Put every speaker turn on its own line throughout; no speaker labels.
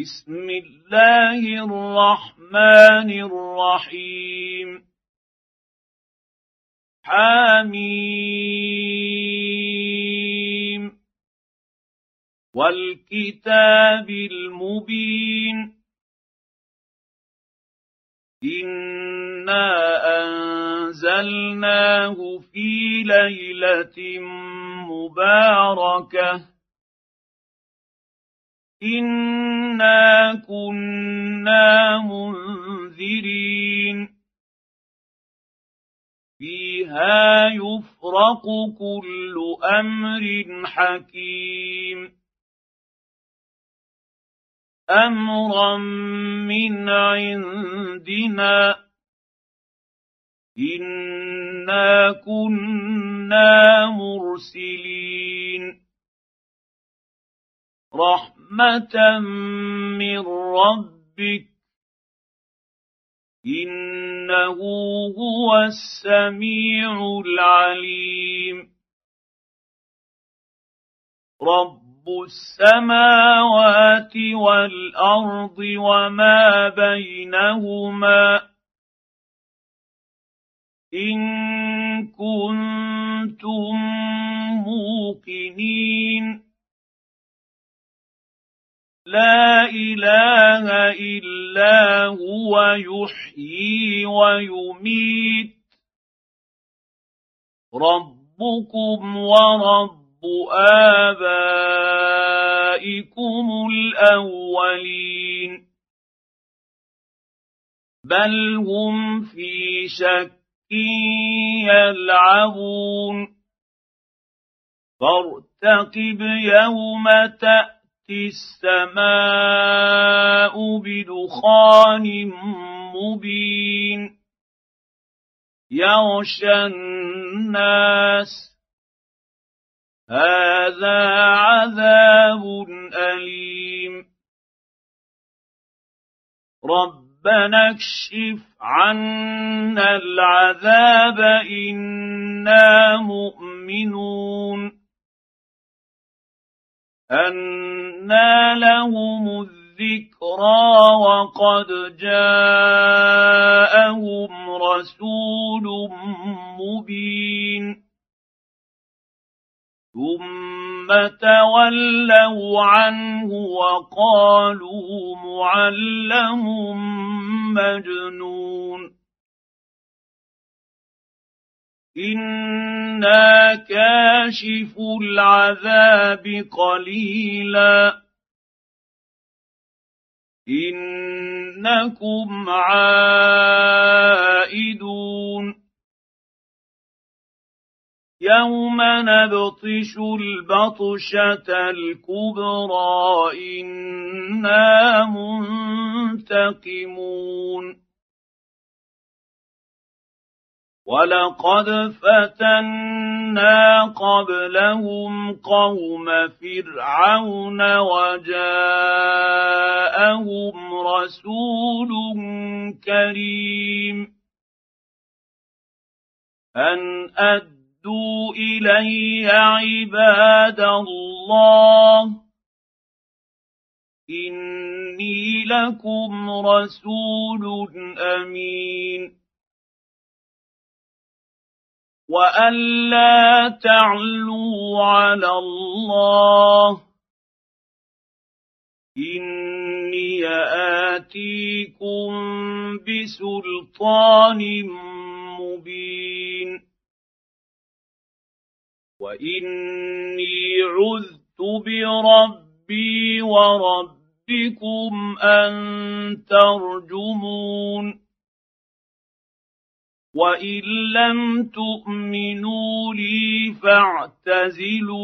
بسم الله الرحمن الرحيم. حميم. والكتاب المبين. إنا أنزلناه في ليلة مباركة. انا كنا منذرين فيها يفرق كل أمر حكيم امرا من عندنا انا كنا مرسلين رحمه من ربك انه هو السميع العليم رب السماوات والارض وما بينهما ان كنتم موقنين لا إله إلا هو يحيي ويميت. ربكم ورب آبائكم الأولين. بل هم في شك يلعبون. فارتقب يوم تاتي السماء بدخان مبين. يغشى الناس. هذا عذاب أليم. ربنا اكشف عنا العذاب إنا مؤمنون. أنى لهم الذكرى وقد جاءهم رسول مبين ثم تولوا عنه وقالوا معلم مجنون أنا كاشف العذاب قليلا انكم عائدون يوم نبطش البطشه الكبرى أنا منتقمون ولقد فتنا قبلهم قوم فرعون وجاءهم رسول كريم ان ادوا الي عباد الله اني لكم رسول امين والا تعلوا على الله. إني آتيكم بسلطان مبين. وإني عذت بربي وربكم أن ترجمون. وان لم تؤمنوا لي فاعتزلون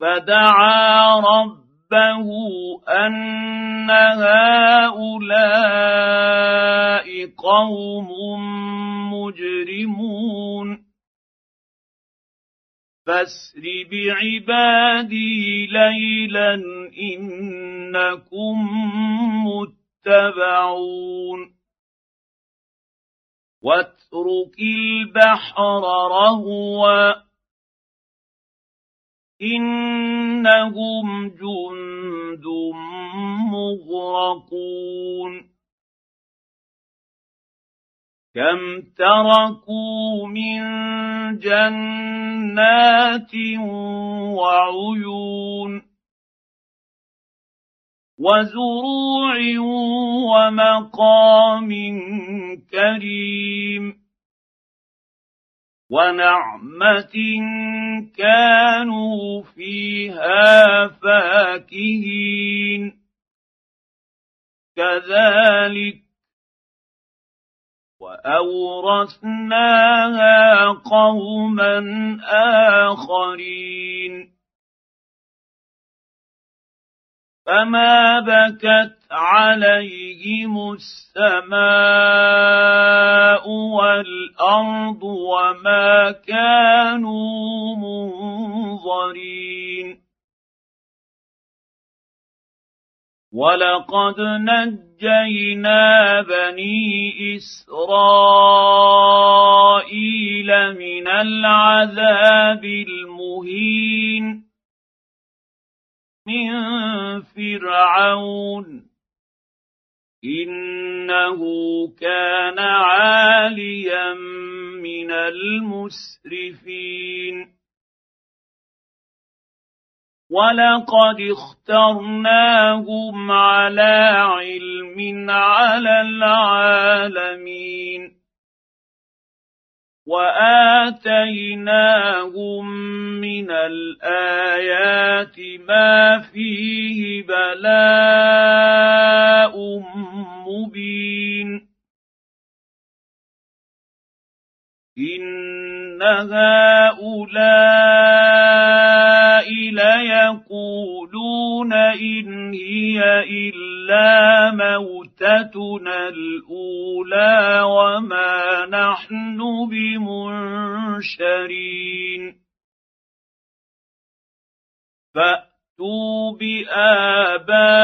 فدعا ربه ان هؤلاء قوم مجرمون فاسر بعبادي ليلا انكم يتبعون. واترك البحر رهوا. إنهم جند مغرقون. كم تركوا من جنات وعيون. وزروع ومقام كريم ونعمة كانوا فيها فاكهين. كذلك وأورثناها قوما آخرين. فما بكت عليهم السماء والارض وما كانوا منظرين ولقد نجينا بني اسرائيل من العذاب المهين من فرعون. إنه كان عاليا من المسرفين. ولقد اخترناهم على علم على العالمين. واتيناهم من الايات ما فيه بلاء مبين ان هؤلاء ليقولون إن هي إلا موتتنا الأولى وما نحن بمنشرين. فأتوا بآبائنا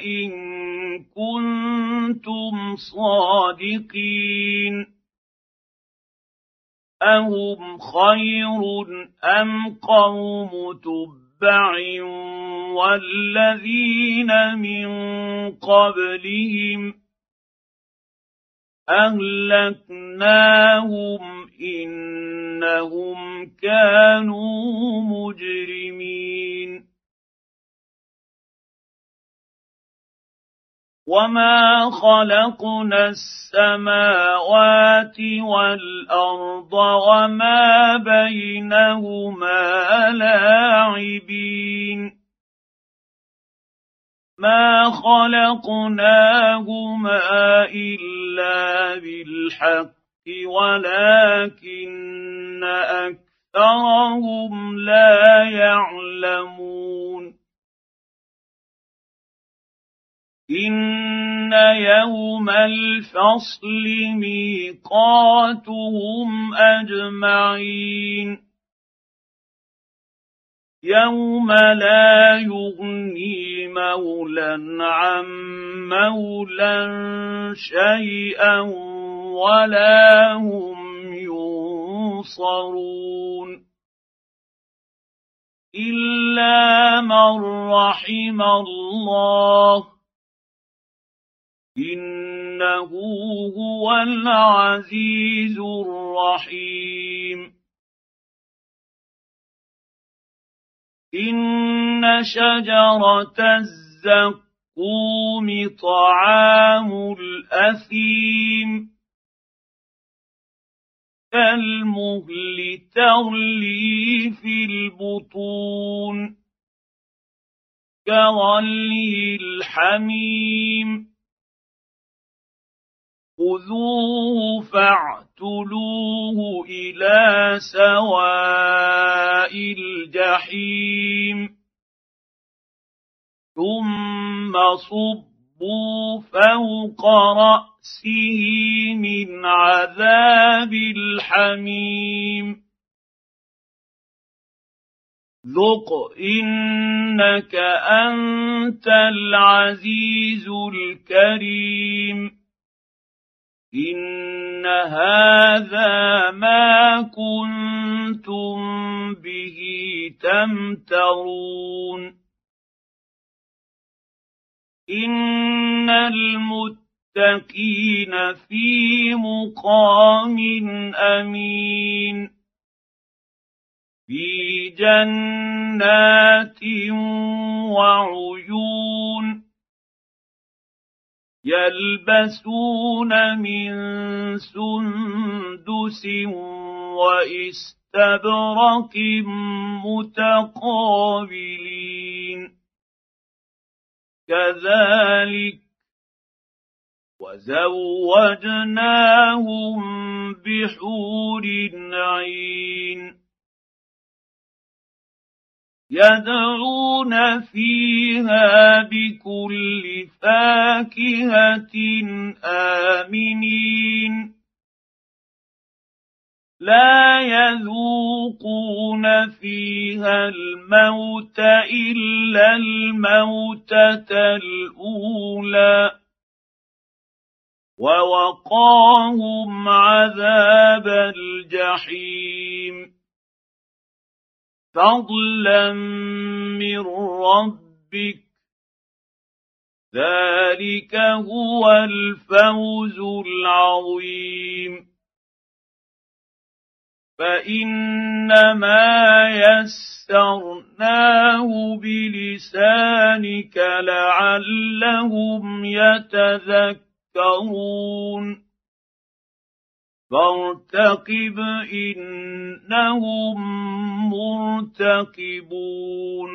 إن كنتم صادقين. اهم خير ام قوم تبع والذين من قبلهم اهلكناهم انهم كانوا وما خلقنا السماوات والارض وما بينهما لاعبين ما خلقناهما الا بالحق ولكن اكثرهم لا يعلمون ان يوم الفصل ميقاتهم اجمعين يوم لا يغني مولى عن مولى شيئا ولا هم ينصرون الا من رحم الله إنه هو العزيز الرحيم. إن شجرة الزقوم طعام الأثيم. كالمهل تغلي في البطون. كغلي الحميم. خذوه فاعتلوه إلى سواء الجحيم ثم صبوا فوق راسه من عذاب الحميم ذق انك انت العزيز الكريم ان هذا ما كنتم به تمترون ان المتقين في مقام امين في جنات وعيون يلبسون من سندس واستبرق متقابلين. كذلك وزوجناهم بحور عين. يدعون فيها بكل فاكهة آمنين. لا يذوقون فيها الموت إلا الموتة الأولى. ووقاهم عذاب الجحيم. فضلا من ربك ذلك هو الفوز العظيم فانما يسرناه بلسانك لعلهم يتذكرون فارتقب إنهم مرتقبون.